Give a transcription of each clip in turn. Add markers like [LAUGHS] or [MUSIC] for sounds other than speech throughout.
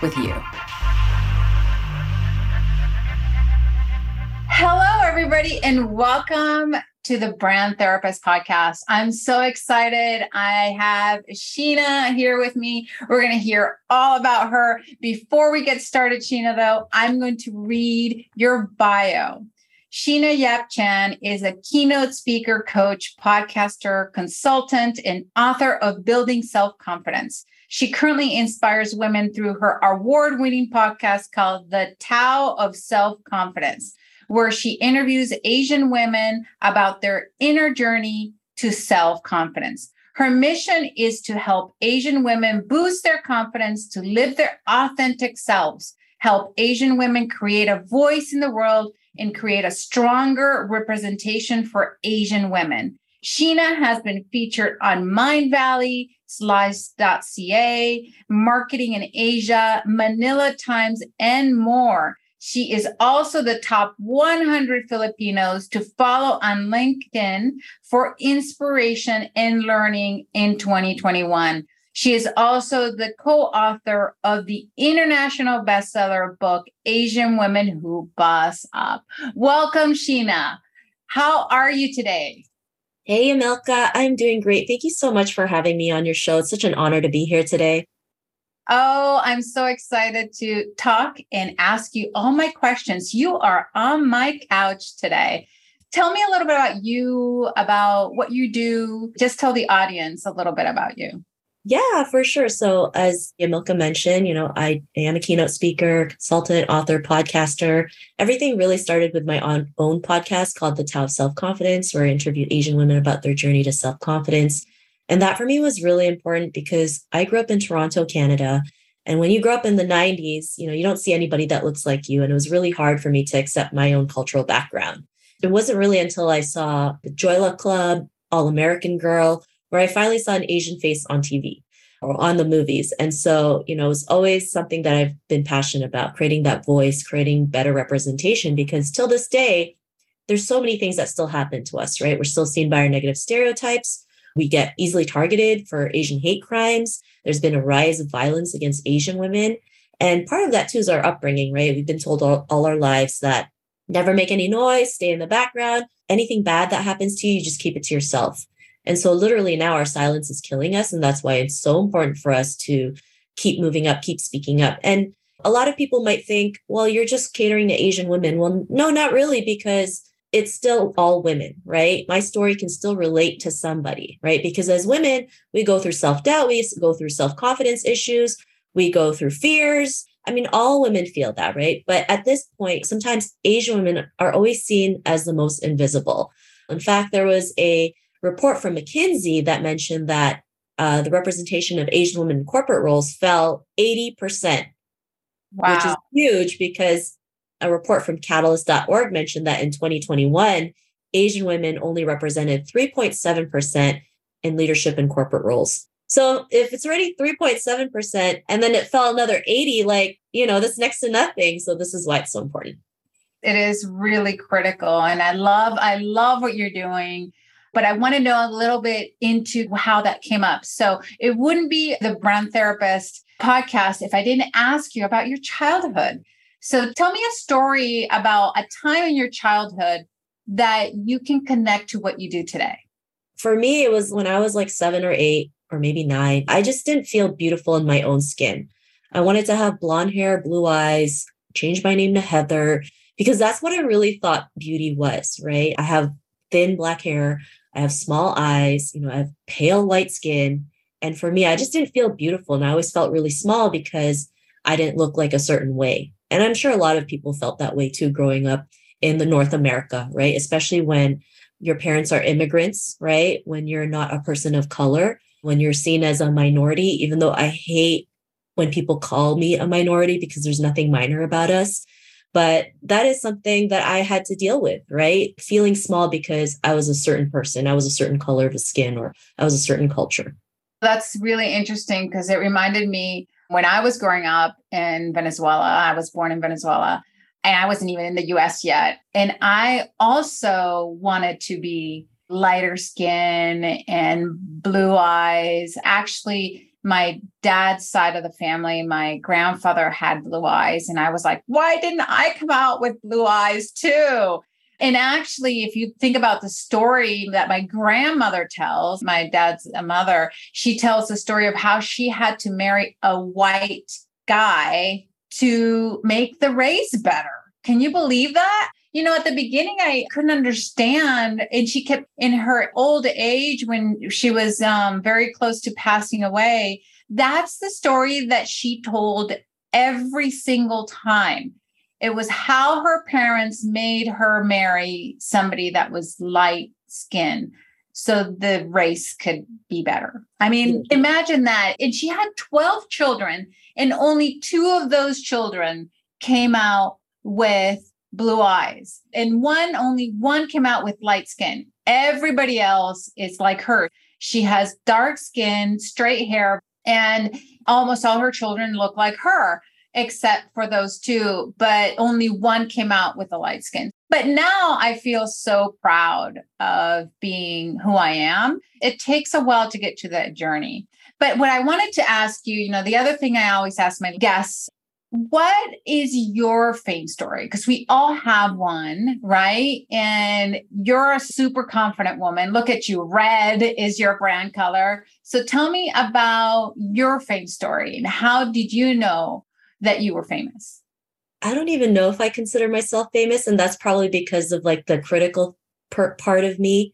with you. Hello, everybody, and welcome to the Brand Therapist Podcast. I'm so excited. I have Sheena here with me. We're going to hear all about her. Before we get started, Sheena, though, I'm going to read your bio. Sheena Yap Chan is a keynote speaker, coach, podcaster, consultant, and author of Building Self Confidence. She currently inspires women through her award winning podcast called The Tao of Self Confidence, where she interviews Asian women about their inner journey to self confidence. Her mission is to help Asian women boost their confidence to live their authentic selves, help Asian women create a voice in the world, and create a stronger representation for Asian women. Sheena has been featured on Mindvalley, Slice.ca, Marketing in Asia, Manila Times, and more. She is also the top 100 Filipinos to follow on LinkedIn for inspiration and learning in 2021. She is also the co author of the international bestseller book, Asian Women Who Boss Up. Welcome, Sheena. How are you today? Hey, Yamilka. I'm doing great. Thank you so much for having me on your show. It's such an honor to be here today. Oh, I'm so excited to talk and ask you all my questions. You are on my couch today. Tell me a little bit about you, about what you do. Just tell the audience a little bit about you. Yeah, for sure. So, as Yamilka mentioned, you know, I am a keynote speaker, consultant, author, podcaster. Everything really started with my own, own podcast called The Tao of Self Confidence, where I interviewed Asian women about their journey to self confidence. And that for me was really important because I grew up in Toronto, Canada. And when you grow up in the 90s, you know, you don't see anybody that looks like you. And it was really hard for me to accept my own cultural background. It wasn't really until I saw the Joy Luck Club, All American Girl, where I finally saw an Asian face on TV or on the movies. And so, you know, it's always something that I've been passionate about creating that voice, creating better representation, because till this day, there's so many things that still happen to us, right? We're still seen by our negative stereotypes. We get easily targeted for Asian hate crimes. There's been a rise of violence against Asian women. And part of that too is our upbringing, right? We've been told all, all our lives that never make any noise, stay in the background. Anything bad that happens to you, you just keep it to yourself. And so, literally, now our silence is killing us. And that's why it's so important for us to keep moving up, keep speaking up. And a lot of people might think, well, you're just catering to Asian women. Well, no, not really, because it's still all women, right? My story can still relate to somebody, right? Because as women, we go through self doubt, we go through self confidence issues, we go through fears. I mean, all women feel that, right? But at this point, sometimes Asian women are always seen as the most invisible. In fact, there was a report from McKinsey that mentioned that uh, the representation of Asian women in corporate roles fell 80%, wow. which is huge because a report from catalyst.org mentioned that in 2021, Asian women only represented 3.7% in leadership in corporate roles. So if it's already 3.7% and then it fell another 80, like, you know, that's next to nothing. So this is why it's so important. It is really critical. And I love, I love what you're doing but I want to know a little bit into how that came up. So it wouldn't be the brand therapist podcast if I didn't ask you about your childhood. So tell me a story about a time in your childhood that you can connect to what you do today. For me, it was when I was like seven or eight or maybe nine. I just didn't feel beautiful in my own skin. I wanted to have blonde hair, blue eyes, change my name to Heather because that's what I really thought beauty was, right? I have thin black hair. I have small eyes, you know, I have pale white skin. And for me, I just didn't feel beautiful. And I always felt really small because I didn't look like a certain way. And I'm sure a lot of people felt that way too growing up in the North America, right? Especially when your parents are immigrants, right? When you're not a person of color, when you're seen as a minority, even though I hate when people call me a minority because there's nothing minor about us. But that is something that I had to deal with, right? Feeling small because I was a certain person, I was a certain color of skin, or I was a certain culture. That's really interesting because it reminded me when I was growing up in Venezuela, I was born in Venezuela and I wasn't even in the US yet. And I also wanted to be lighter skin and blue eyes. Actually, my dad's side of the family, my grandfather had blue eyes. And I was like, why didn't I come out with blue eyes too? And actually, if you think about the story that my grandmother tells, my dad's mother, she tells the story of how she had to marry a white guy to make the race better. Can you believe that? You know, at the beginning, I couldn't understand. And she kept in her old age when she was um, very close to passing away. That's the story that she told every single time. It was how her parents made her marry somebody that was light skinned so the race could be better. I mean, imagine that. And she had 12 children, and only two of those children came out with blue eyes. And one, only one came out with light skin. Everybody else is like her. She has dark skin, straight hair, and almost all her children look like her except for those two, but only one came out with a light skin. But now I feel so proud of being who I am. It takes a while to get to that journey. But what I wanted to ask you, you know, the other thing I always ask my guests, what is your fame story? Because we all have one, right? And you're a super confident woman. Look at you. Red is your brand color. So tell me about your fame story and how did you know that you were famous? I don't even know if I consider myself famous. And that's probably because of like the critical per- part of me.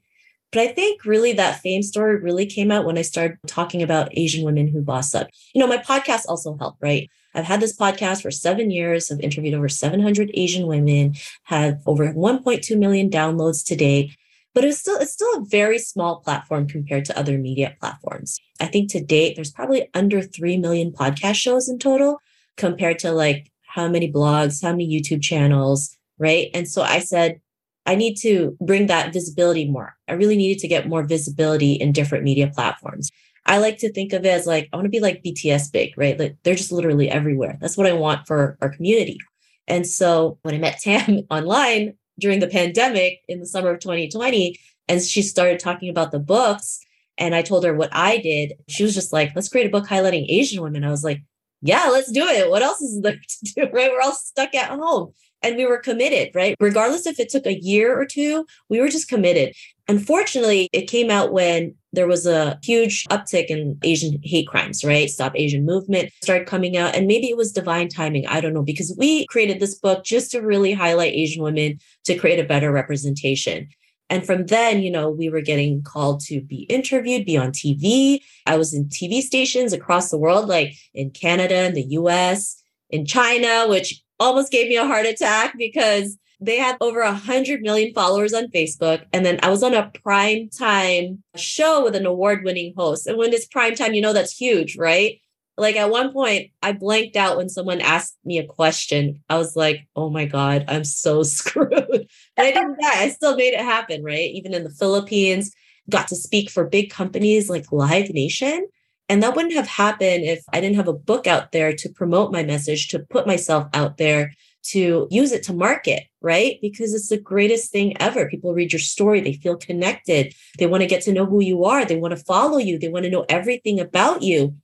But I think really that fame story really came out when I started talking about Asian women who boss up. You know, my podcast also helped, right? I've had this podcast for seven years. I've interviewed over 700 Asian women, have over 1.2 million downloads to date. But it's still it's still a very small platform compared to other media platforms. I think to date there's probably under 3 million podcast shows in total compared to like how many blogs, how many YouTube channels, right? And so I said, I need to bring that visibility more. I really needed to get more visibility in different media platforms. I like to think of it as like, I want to be like BTS big, right? Like they're just literally everywhere. That's what I want for our community. And so when I met Tam [LAUGHS] online during the pandemic in the summer of 2020, and she started talking about the books, and I told her what I did, she was just like, let's create a book highlighting Asian women. I was like, yeah, let's do it. What else is there [LAUGHS] to do? Right. We're all stuck at home. And we were committed, right? Regardless if it took a year or two, we were just committed. Unfortunately, it came out when there was a huge uptick in Asian hate crimes, right? Stop Asian movement started coming out. And maybe it was divine timing. I don't know, because we created this book just to really highlight Asian women to create a better representation. And from then, you know, we were getting called to be interviewed, be on TV. I was in TV stations across the world, like in Canada, in the US, in China, which almost gave me a heart attack because they had over a hundred million followers on Facebook. And then I was on a prime time show with an award winning host. And when it's prime time, you know, that's huge, right? Like at one point, I blanked out when someone asked me a question. I was like, oh my God, I'm so [LAUGHS] screwed. but I didn't die. I still made it happen, right? Even in the Philippines, got to speak for big companies like Live Nation. And that wouldn't have happened if I didn't have a book out there to promote my message, to put myself out there, to use it to market, right? Because it's the greatest thing ever. People read your story, they feel connected, they want to get to know who you are, they want to follow you, they want to know everything about you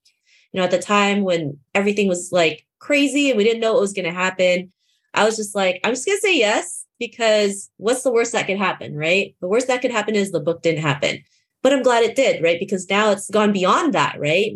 you know, at the time when everything was like crazy and we didn't know what was going to happen, I was just like, I'm just going to say yes because what's the worst that could happen, right? The worst that could happen is the book didn't happen. But I'm glad it did, right? Because now it's gone beyond that, right?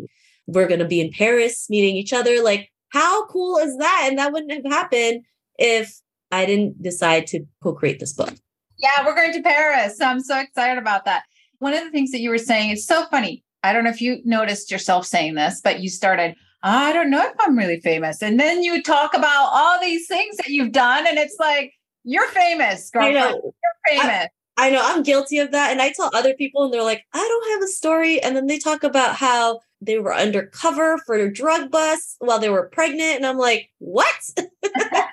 We're going to be in Paris meeting each other. Like, how cool is that? And that wouldn't have happened if I didn't decide to co create this book. Yeah, we're going to Paris. I'm so excited about that. One of the things that you were saying is so funny. I don't know if you noticed yourself saying this, but you started, I don't know if I'm really famous. And then you talk about all these things that you've done. And it's like, you're famous, girlfriend. Know, you're famous. I, I know I'm guilty of that. And I tell other people, and they're like, I don't have a story. And then they talk about how they were undercover for a drug bust while they were pregnant. And I'm like, what? [LAUGHS]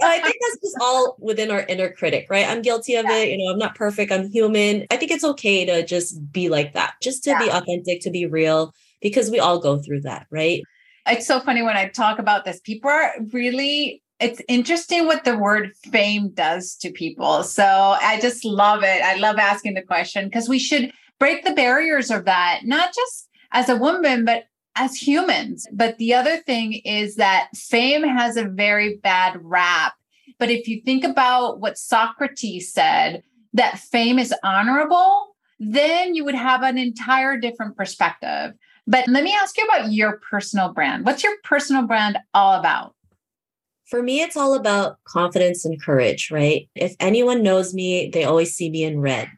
I think that's just all within our inner critic, right? I'm guilty of it. You know, I'm not perfect. I'm human. I think it's okay to just be like that, just to yeah. be authentic, to be real, because we all go through that, right? It's so funny when I talk about this. People are really it's interesting what the word fame does to people. So I just love it. I love asking the question because we should break the barriers of that, not just as a woman, but as humans. But the other thing is that fame has a very bad rap. But if you think about what Socrates said, that fame is honorable, then you would have an entire different perspective. But let me ask you about your personal brand. What's your personal brand all about? For me, it's all about confidence and courage, right? If anyone knows me, they always see me in red.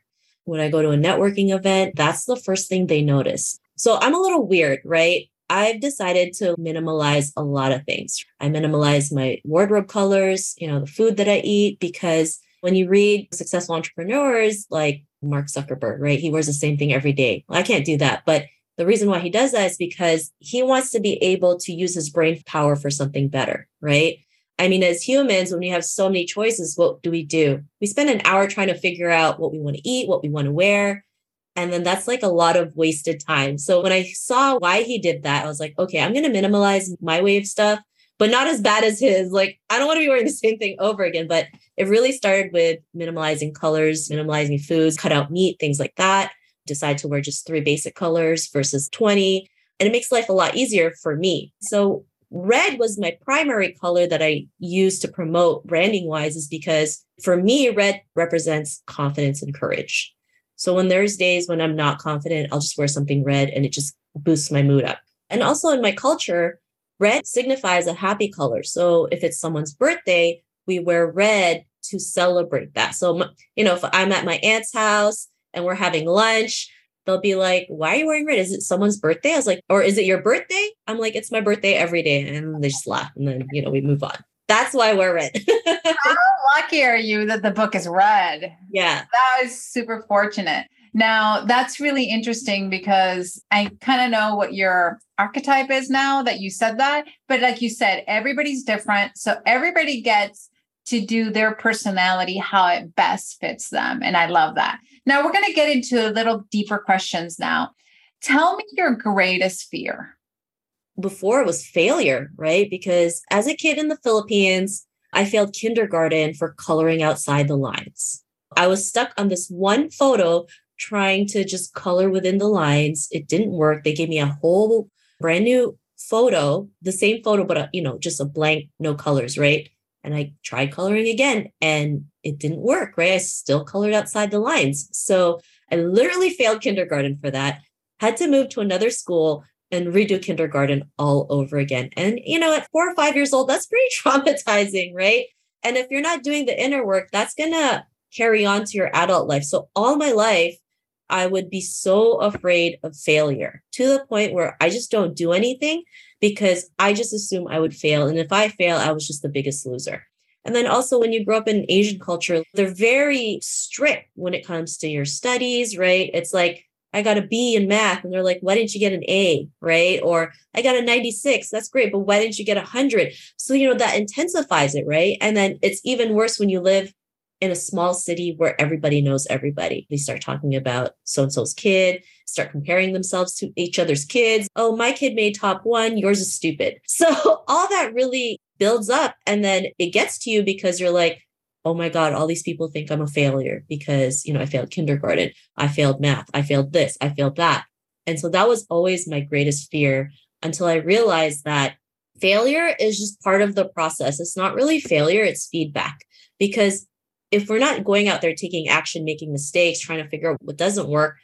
When I go to a networking event, that's the first thing they notice. So I'm a little weird, right? I've decided to minimalize a lot of things. I minimalize my wardrobe colors, you know, the food that I eat, because when you read successful entrepreneurs like Mark Zuckerberg, right? He wears the same thing every day. Well, I can't do that. But the reason why he does that is because he wants to be able to use his brain power for something better, right? I mean, as humans, when we have so many choices, what do we do? We spend an hour trying to figure out what we want to eat, what we want to wear, and then that's like a lot of wasted time. So when I saw why he did that, I was like, okay, I'm going to minimalize my way of stuff, but not as bad as his. Like, I don't want to be wearing the same thing over again. But it really started with minimalizing colors, minimalizing foods, cut out meat, things like that. Decide to wear just three basic colors versus 20. And it makes life a lot easier for me. So red was my primary color that I used to promote branding wise, is because for me, red represents confidence and courage. So when there's days when I'm not confident, I'll just wear something red and it just boosts my mood up. And also in my culture, red signifies a happy color. So if it's someone's birthday, we wear red to celebrate that. So, you know, if I'm at my aunt's house and we're having lunch, they'll be like, Why are you wearing red? Is it someone's birthday? I was like, Or is it your birthday? I'm like, It's my birthday every day. And they just laugh. And then, you know, we move on. That's why we're red. [LAUGHS] How lucky are you that the book is red? Yeah. That is super fortunate. Now, that's really interesting because I kind of know what your archetype is now that you said that. But like you said, everybody's different. So everybody gets to do their personality how it best fits them. And I love that. Now, we're going to get into a little deeper questions now. Tell me your greatest fear before it was failure, right? Because as a kid in the Philippines, I failed kindergarten for coloring outside the lines. I was stuck on this one photo trying to just color within the lines. It didn't work. They gave me a whole brand new photo, the same photo, but a, uh, you know, just a blank, no colors, right? And I tried coloring again and it didn't work, right? I still colored outside the lines. So I literally failed kindergarten for that. Had to move to another school and redo kindergarten all over again. And, you know, at four or five years old, that's pretty [LAUGHS] traumatizing, right? And if you're not doing the inner work, that's going to carry on to your adult life. So, all my life, I would be so afraid of failure to the point where I just don't do anything because I just assume I would fail. And if I fail, I was just the biggest loser. And then also, when you grow up in Asian culture, they're very strict when it comes to your studies, right? It's like, I got a B in math. And they're like, why didn't you get an A? Right. Or I got a 96. That's great. But why didn't you get a 100? So, you know, that intensifies it. Right. And then it's even worse when you live in a small city where everybody knows everybody. They start talking about so and so's kid, start comparing themselves to each other's kids. Oh, my kid made top one. Yours is stupid. [LAUGHS] So, all that really builds up. And then it gets to you because you're like, oh my God, all these people think I'm a failure because, you know, I failed kindergarten, I failed math, I failed this, I failed that. And so that was always my greatest fear until I realized that failure is just part of the process. It's not really failure, it's feedback. Because if we're not going out there taking action, making mistakes, trying to figure out what doesn't work,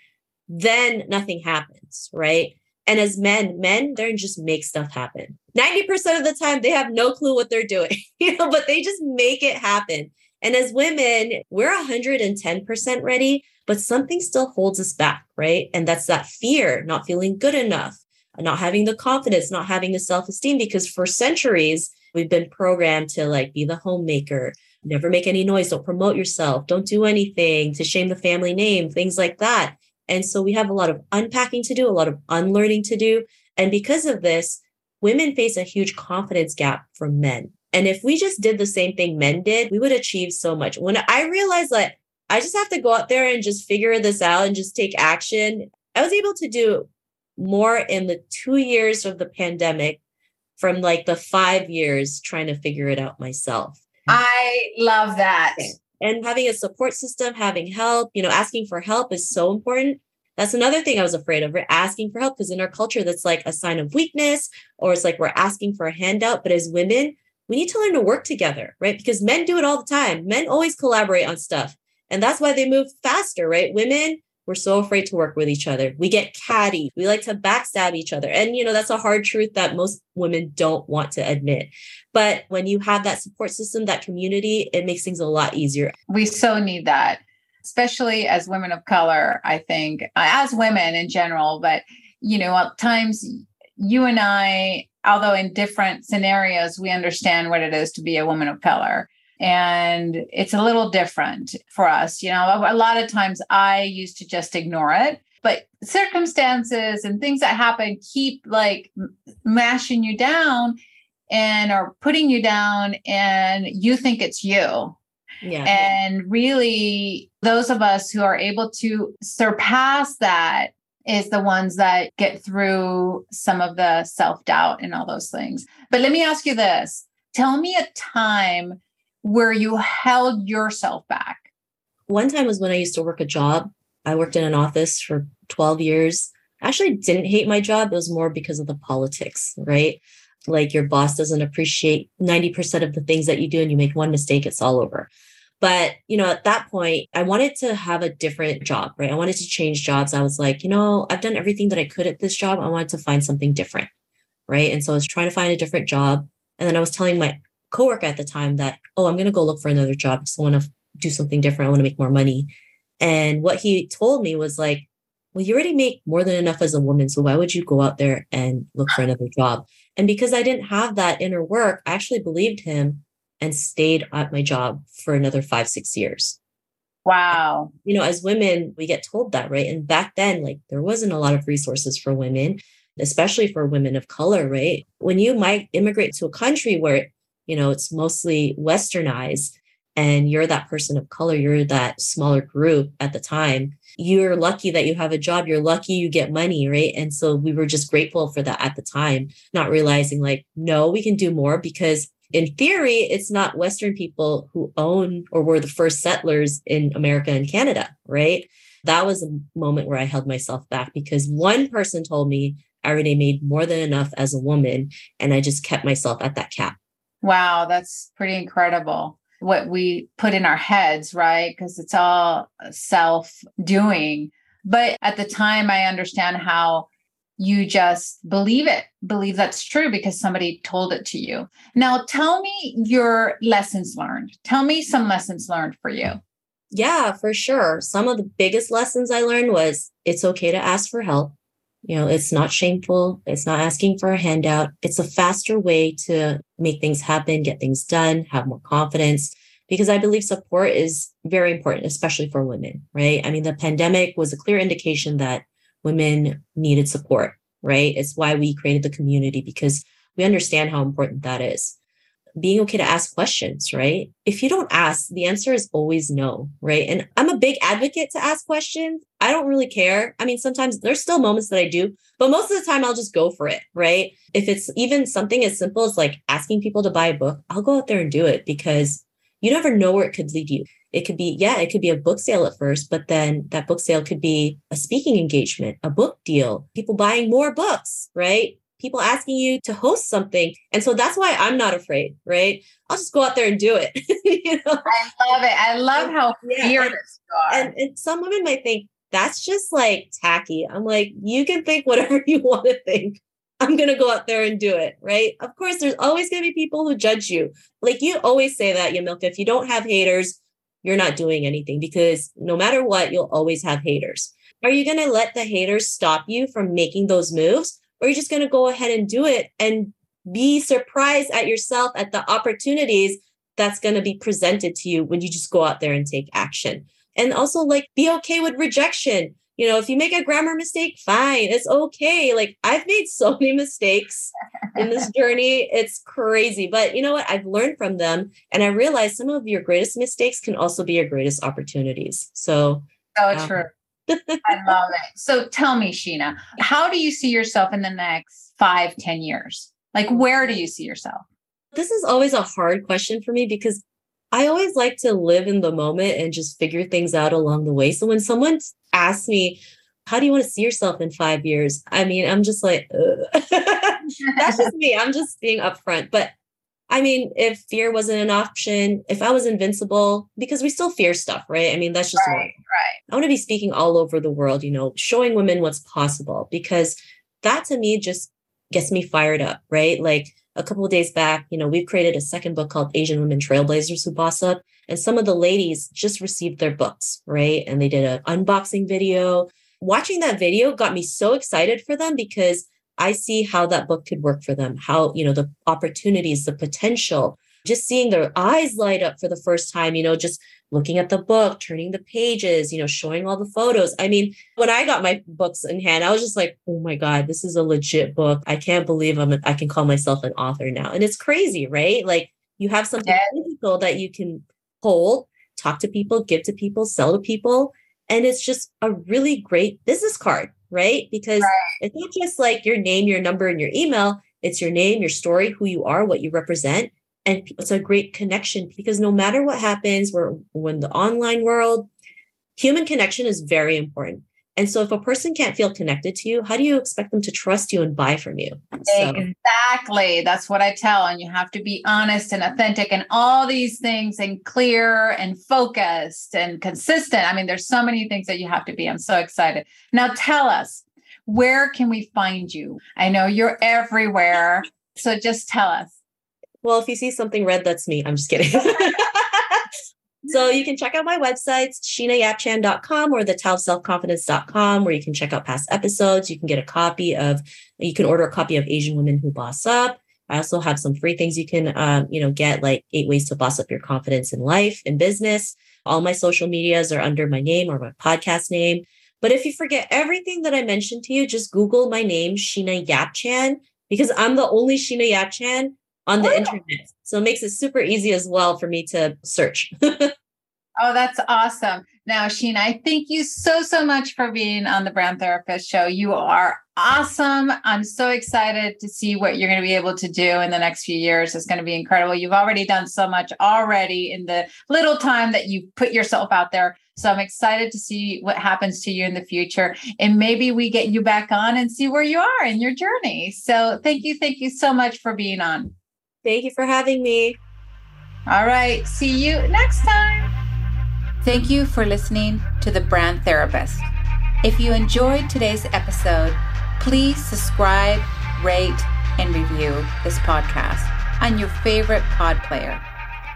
then nothing happens, right? And as men, men, they're just make stuff happen. 90% of the time, they have no clue what they're doing, [LAUGHS] you know, but they just make it happen. And as women, we're 110% ready, but something still holds us back, right? And that's that fear, not feeling good enough, not having the confidence, not having the self esteem, because for centuries, we've been programmed to like be the homemaker, never make any noise, don't promote yourself, don't do anything to shame the family name, things like that. And so we have a lot of unpacking to do, a lot of unlearning to do. And because of this, women face a huge confidence gap from men. And if we just did the same thing men did, we would achieve so much. When I realized that I just have to go out there and just figure this out and just take action, I was able to do more in the two years of the pandemic from like the five years trying to figure it out myself. I love that. And having a support system, having help, you know, asking for help is so important. That's another thing I was afraid of. Asking for help because in our culture, that's like a sign of weakness, or it's like we're asking for a handout. But as women, we need to learn to work together, right? Because men do it all the time. Men always collaborate on stuff. And that's why they move faster, right? Women, we're so afraid to work with each other. We get catty. We like to backstab each other. And, you know, that's a hard truth that most women don't want to admit. But when you have that support system, that community, it makes things a lot easier. We so need that, especially as women of color, I think, uh, as women in general. But, you know, at times you and I, although in different scenarios, we understand what it is to be a woman of color and it's a little different for us you know a, lot of times i used to just ignore it but circumstances and things that happen keep like mashing you down and are putting you down and you think it's you yeah. and really those of us who are able to surpass that is the ones that get through some of the self-doubt and all those things but let me ask you this tell me a time where you held yourself back? One time was when I used to work a job. I worked in an office for 12 years. I actually didn't hate my job. It was more because of the politics, right? Like your boss doesn't appreciate 90% of the things that you do and you make one mistake, it's all over. But, you know, at that point, I wanted to have a different job, right? I wanted to change jobs. I was like, you know, I've done everything that I could at this job. I wanted to find something different, right? And so I was trying to find a different job. And then I was telling my coworker at the time that, oh, I'm going to go look for another job because I want to do something different. I want to make more money. And what he told me was like, well, you already make more than enough as a woman. So why would you go out there and look for another job? And because I didn't have that inner work, I actually believed him and stayed at my job for another five, six years. Wow. You know, as women, we get told that, right? And back then, like there wasn't a lot of resources for women, especially for women of color, right? When you might immigrate to a country where you know it's mostly westernized and you're that person of color you're that smaller group at the time you're lucky that you have a job you're lucky you get money right and so we were just grateful for that at the time not realizing like no we can do more because in theory it's not western people who own or were the first settlers in america and canada right that was a moment where i held myself back because one person told me i already made more than enough as a woman and i just kept myself at that cap Wow, that's pretty incredible. What we put in our heads, right? Because it's all self doing. But at the time, I understand how you just believe it, believe that's true because somebody told it to you. Now, tell me your lessons learned. Tell me some lessons learned for you. Yeah, for sure. Some of the biggest lessons I learned was it's okay to ask for help. You know, it's not shameful. It's not asking for a handout. It's a faster way to make things happen, get things done, have more confidence. Because I believe support is very important, especially for women, right? I mean, the pandemic was a clear indication that women needed support, right? It's why we created the community because we understand how important that is being okay to ask questions, right? If you don't ask, the answer is always no, right? And I'm a big advocate to ask questions. I don't really care. I mean, sometimes there's still moments that I do, but most of the time I'll just go for it, right? If it's even something as simple as like asking people to buy a book, I'll go out there and do it because you never know where it could lead you. It could be, yeah, it could be a book sale at first, but then that book sale could be a speaking engagement, a book deal, people buying more books, right? people asking you to host something. And so that's why I'm not afraid, right? I'll just go out there and do it. [LAUGHS] you know? I love it. I love how [LAUGHS] yeah, fearless you are. And, and some women might think that's just like tacky. I'm like, you can think whatever [LAUGHS] you want to think. I'm going to go out there and do it, right? Of course, there's always going to be people who judge you. Like you always say that, Yamilka, if you don't have haters, you're not doing anything because no matter what, you'll always have haters. Are you going to let the haters stop you from making those moves? or you're just going to go ahead and do it and be surprised at yourself at the opportunities that's going to be presented to you when you just go out there and take action. And also, like, be okay with rejection. You know, if you make a grammar mistake, fine, it's okay. Like I've made so many mistakes in this [LAUGHS] journey. It's crazy. But you know what? I've learned from them and I realized some of your greatest mistakes can also be your greatest opportunities. So, so um, true. [LAUGHS] I love it. So tell me, Sheena, how do you see yourself in the next five, ten years? Like, where do you see yourself? This is always a hard question for me because I always like to live in the moment and just figure things out along the way. So when someone asks me, how do you want to see yourself in five years? I mean, I'm just like, [LAUGHS] that's just me. I'm just being upfront. But I mean, if fear wasn't an option, if I was invincible, because we still fear stuff, right? I mean, that's just right, right. I want to be speaking all over the world, you know, showing women what's possible because that to me just gets me fired up, right? Like a couple of days back, you know, we've created a second book called Asian Women Trailblazers Who Boss Up. And some of the ladies just received their books, right? And they did an unboxing video. Watching that video got me so excited for them because I see how that book could work for them, how, you know, the opportunities, the potential, just seeing their eyes light up for the first time, you know, just looking at the book, turning the pages, you know, showing all the photos. I mean, when I got my books in hand, I was just like, oh my God, this is a legit book. I can't believe I'm a, I can call myself an author now. And it's crazy, right? Like you have something yeah. physical that you can hold, talk to people, give to people, sell to people. And it's just a really great business card, right? Because right. it's not just like your name, your number, and your email. It's your name, your story, who you are, what you represent, and it's a great connection because no matter what happens we're when the online world human connection is very important and so if a person can't feel connected to you how do you expect them to trust you and buy from you so. exactly that's what i tell and you have to be honest and authentic and all these things and clear and focused and consistent i mean there's so many things that you have to be i'm so excited now tell us where can we find you i know you're everywhere so just tell us well, if you see something red, that's me. I'm just kidding. [LAUGHS] so you can check out my websites, sheenayapchan.com or the where you can check out past episodes. You can get a copy of, you can order a copy of Asian Women Who Boss Up. I also have some free things you can, um, you know, get like eight ways to boss up your confidence in life and business. All my social medias are under my name or my podcast name. But if you forget everything that I mentioned to you, just Google my name, Sheena Yap Chan, because I'm the only Sheena Yap Chan on the oh. internet. So it makes it super easy as well for me to search. [LAUGHS] oh, that's awesome. Now, Sheena, I thank you so, so much for being on the Brand Therapist Show. You are awesome. I'm so excited to see what you're going to be able to do in the next few years. It's going to be incredible. You've already done so much already in the little time that you put yourself out there. So I'm excited to see what happens to you in the future. And maybe we get you back on and see where you are in your journey. So thank you. Thank you so much for being on. Thank you for having me. All right. See you next time. Thank you for listening to The Brand Therapist. If you enjoyed today's episode, please subscribe, rate, and review this podcast on your favorite pod player.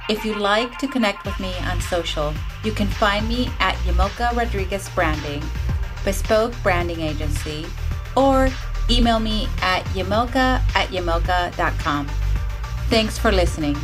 If you'd like to connect with me on social, you can find me at Yamilka Rodriguez Branding, Bespoke Branding Agency, or email me at yamilka at yamilka.com. Thanks for listening.